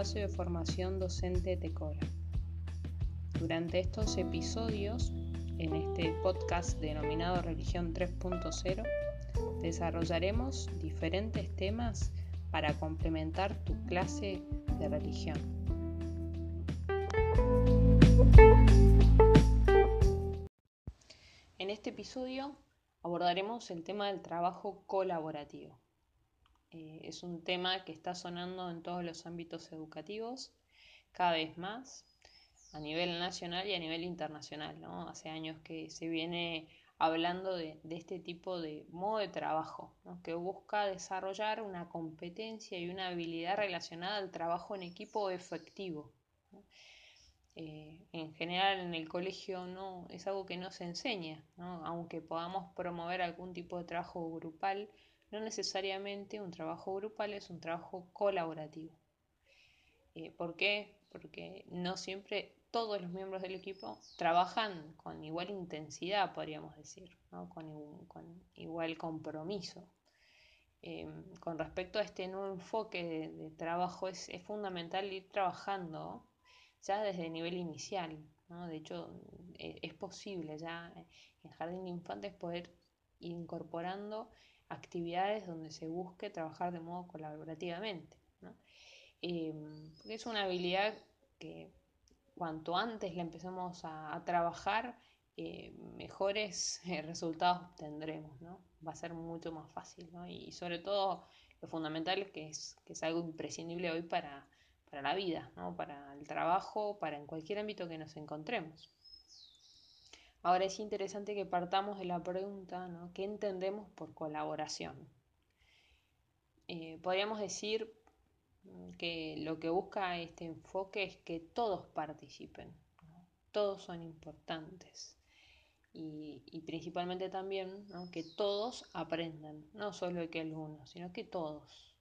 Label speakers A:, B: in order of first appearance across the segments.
A: espacio de formación docente Tecora. Durante estos episodios, en este podcast denominado Religión 3.0, desarrollaremos diferentes temas para complementar tu clase de religión. En este episodio abordaremos el tema del trabajo colaborativo. Eh, es un tema que está sonando en todos los ámbitos educativos, cada vez más, a nivel nacional y a nivel internacional. ¿no? Hace años que se viene hablando de, este tipo de modo de trabajo, que busca desarrollar una competencia y una habilidad relacionada al trabajo en equipo efectivo. Eh, en general en el colegio no es algo que no se enseña, aunque podamos promover algún tipo de trabajo grupal, no necesariamente un trabajo grupal es un trabajo colaborativo. Eh, ¿Por qué? Porque no siempre todos los miembros del equipo trabajan con igual intensidad, podríamos decir, con, igual compromiso. Eh, con respecto a este nuevo enfoque de, trabajo, es, fundamental ir trabajando ya desde el nivel inicial. De hecho, e, es posible ya en jardín de infantes poder ir incorporando actividades donde se busque trabajar de modo colaborativamente. Em, es una habilidad que cuanto antes la empecemos a, trabajar, eh, mejores eh, resultados obtendremos, ¿no? Va a ser mucho más fácil, Y, sobre todo lo fundamental que es, que es algo imprescindible hoy para, para la vida, ¿no? Para el trabajo, para en cualquier ámbito que nos encontremos. Ahora es interesante que partamos de la pregunta, ¿no? ¿qué entendemos por colaboración? Eh, podríamos decir mm, que lo que busca este enfoque es que todos participen, todos son importantes y, principalmente también que todos aprendan, no solo que algunos, sino que todos.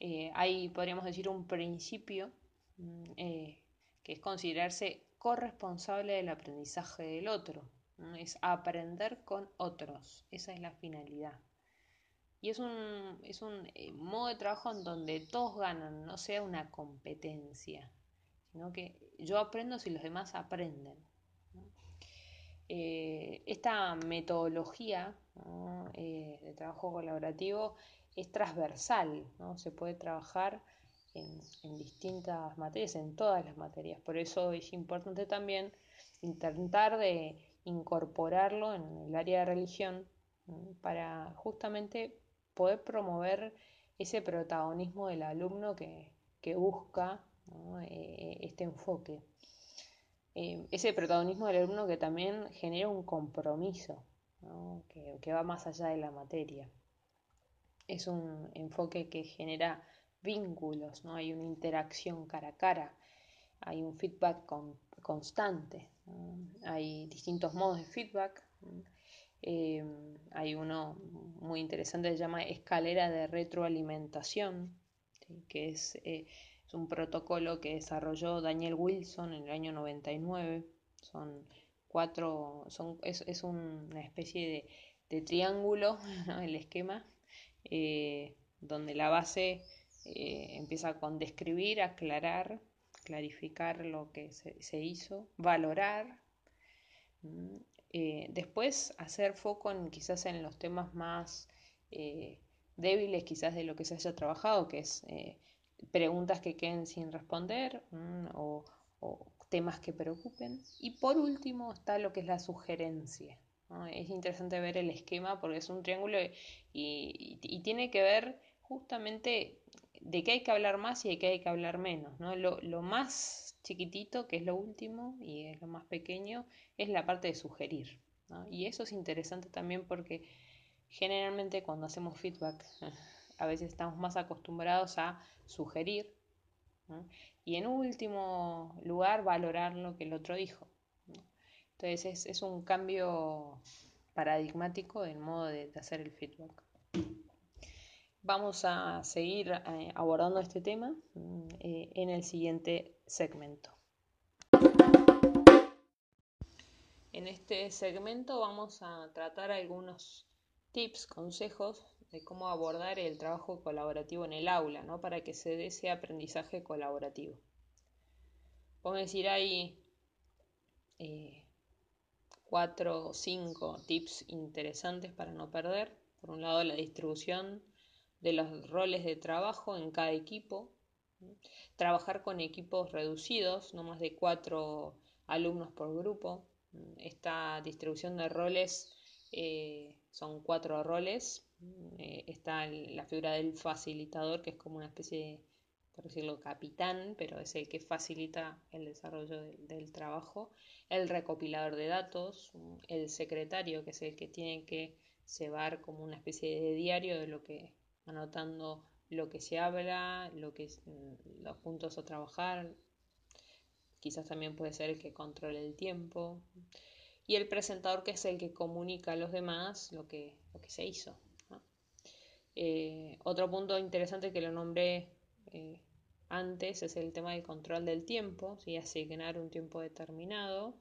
A: Eh, hay, podríamos decir, un principio mm, eh, que es considerarse corresponsable del aprendizaje del otro. Es aprender con otros. Esa es la finalidad. Y es un, es un eh, modo de trabajo en donde todos ganan, no sea una competencia, sino que yo aprendo si los demás aprenden. Eh, esta metodología eh, de trabajo colaborativo es transversal, ¿no? se puede trabajar en, distintas materias, en todas las materias. Por eso es importante también intentar de incorporarlo en el área de religión para justamente poder promover ese protagonismo del alumno que, busca eh, este enfoque. Eh, ese protagonismo del alumno que también genera un compromiso, que, que va más allá de la materia. Es un enfoque que genera vínculos, ¿no? hay una interacción cara a cara, hay un feedback constante, hay distintos modos de feedback. Eh, hay uno muy interesante que se llama escalera de retroalimentación, que es, eh, es, un protocolo que desarrolló Daniel Wilson en el año 99. Son cuatro, son, es, una especie de, triángulo, el esquema, eh, donde la base eh, empieza con describir, aclarar, clarificar lo que se, hizo, valorar. Eh, después hacer foco en quizás en los temas más eh, débiles quizás de lo que se haya trabajado, que es preguntas que queden sin responder o, temas que preocupen. Y por último está lo que es la sugerencia. Es interesante ver el esquema porque es un triángulo y tiene que ver justamente de qué hay que hablar más y de qué hay que hablar menos. ¿no? Lo, más chiquitito, que es lo último y es lo más pequeño, es la parte de sugerir. Y eso es interesante también porque generalmente cuando hacemos feedback, a veces estamos más acostumbrados a sugerir y en último lugar valorar lo que el otro dijo. Entonces es, un cambio paradigmático del modo de hacer el feedback. Vamos a seguir eh, abordando este tema mm, eh, en el siguiente segmento. En este segmento vamos a tratar algunos tips, consejos de cómo abordar el trabajo colaborativo en el aula, ¿no? Para que se dé ese aprendizaje colaborativo. Podemos decir, hay eh, cuatro o cinco tips interesantes para no perder. Por un lado, la distribución de los roles de trabajo en cada equipo. Trabajar con equipos reducidos, no más de cuatro alumnos por grupo. Esta distribución de roles eh, son cuatro roles. Eh, está la figura del facilitador, que es como una especie de, por decirlo, capitán, pero es el que facilita el desarrollo del, trabajo. El recopilador de datos, el secretario, que es el que tiene que llevar como una especie de diario de lo que, anotando lo que se habla, lo que, los puntos a trabajar. Quizás también puede ser el que controle el tiempo y el presentador que es el que comunica a los demás lo que, lo que se hizo. Eh, otro punto interesante que lo nombré eh, antes es el tema del control del tiempo, ¿sí? asignar un tiempo determinado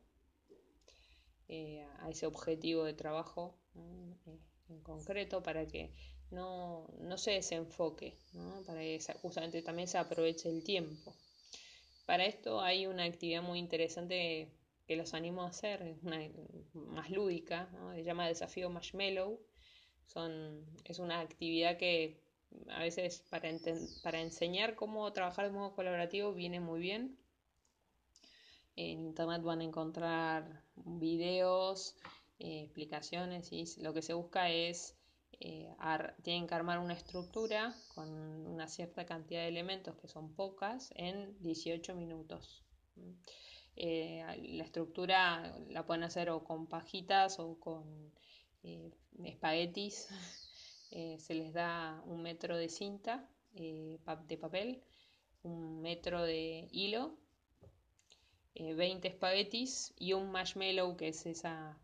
A: eh, a ese objetivo de trabajo en concreto para que no, se desenfoque, para que justamente también se aproveche el tiempo. Para esto hay una actividad muy interesante que los animo a hacer, más lúdica, se llama Desafío Marshmallow. Son, es una actividad que a veces para, para enseñar cómo trabajar de modo colaborativo viene muy bien. En internet van a encontrar videos, eh, explicaciones y lo que se busca es, eh, tienen que armar una estructura con una cierta cantidad de elementos que son pocas en 18 minutos. Eh, la estructura la pueden hacer o con pajitas o con eh, espaguetis. Eh, se les da un metro de cinta de papel, un metro de hilo, 20 espaguetis y un marshmallow que es esa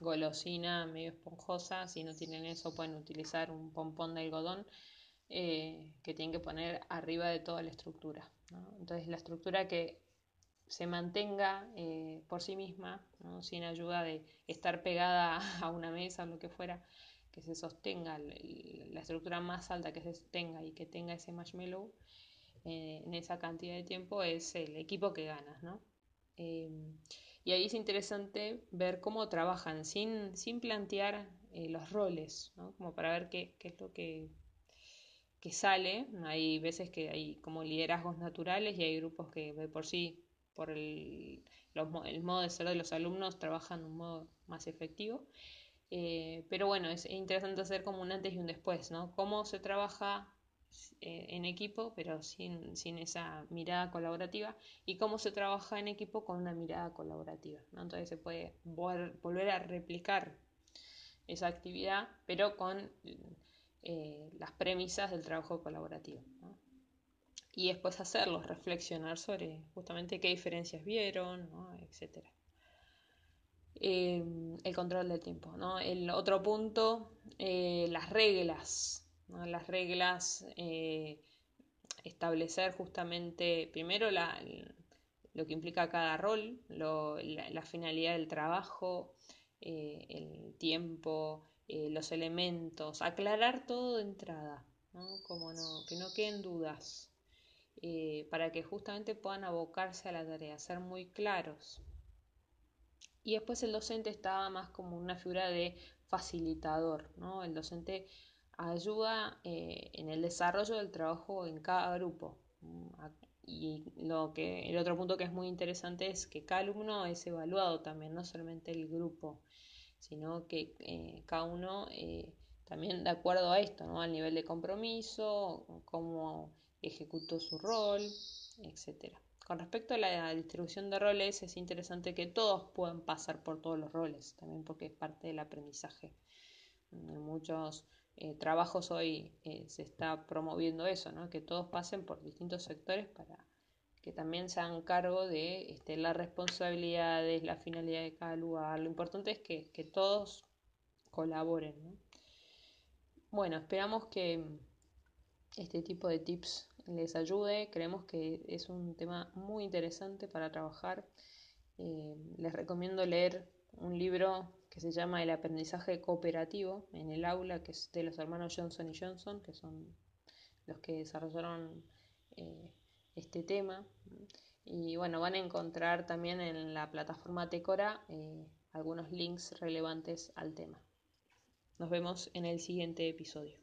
A: golosina medio esponjosa. Si no tienen eso pueden utilizar un pompón de algodón. que tienen que poner arriba de toda la estructura. Entonces la estructura que se mantenga eh, por sí misma, sin ayuda de estar pegada a una mesa o lo que fuera, que se sostenga, la estructura más alta que se sostenga y que tenga ese marshmallow eh, en esa cantidad de tiempo es el equipo que gana. ¿no? Y ahí es interesante ver cómo trabajan sin, sin plantear eh, los roles, ¿no? como para ver qué, qué es lo que, que sale. Hay veces que hay como liderazgos naturales y hay grupos que de por sí por el, modo de ser de los alumnos, trabajan de un modo más efectivo. Eh, pero bueno, es interesante hacer como un antes y un después, ¿no? Cómo se trabaja eh, en equipo, pero sin, sin, esa mirada colaborativa, y cómo se trabaja en equipo con una mirada colaborativa, ¿no? Entonces se puede volver a replicar esa actividad, pero con eh, las premisas del trabajo colaborativo. ¿no? y después hacerlos, reflexionar sobre justamente qué diferencias vieron, etc. Eh, el control del tiempo. ¿no? El otro punto, las reglas. Las reglas, eh, establecer justamente primero lo que implica cada rol, la, finalidad del trabajo, el tiempo, los elementos, aclarar todo de entrada, Como no, que no queden dudas. Eh, para que justamente puedan abocarse a la tarea, ser muy claros. Y después el docente estaba más como una figura de facilitador, ¿no? El docente ayuda eh, en el desarrollo del trabajo en cada grupo. Y lo que, el otro punto que es muy interesante es que cada alumno es evaluado también, no solamente el grupo, sino que eh, cada uno también de acuerdo a esto, ¿no? al nivel de compromiso, cómo ejecutó su rol, etc. Con respecto a la distribución de roles, es interesante que todos puedan pasar por todos los roles, también porque es parte del aprendizaje. En muchos eh, trabajos hoy eh, se está promoviendo eso, ¿no? que todos pasen por distintos sectores para que también se hagan cargo de este, las responsabilidades, la finalidad de cada lugar. Lo importante es que, que todos colaboren. ¿no? Bueno, esperamos que este tipo de tips les ayude. Creemos que es un tema muy interesante para trabajar. Eh, les recomiendo leer un libro que se llama El aprendizaje cooperativo en el aula, que es de los hermanos Johnson y Johnson, que son los que desarrollaron eh, este tema. Y bueno, van a encontrar también en la plataforma Tecora eh, algunos links relevantes al tema. Nos vemos en el siguiente episodio.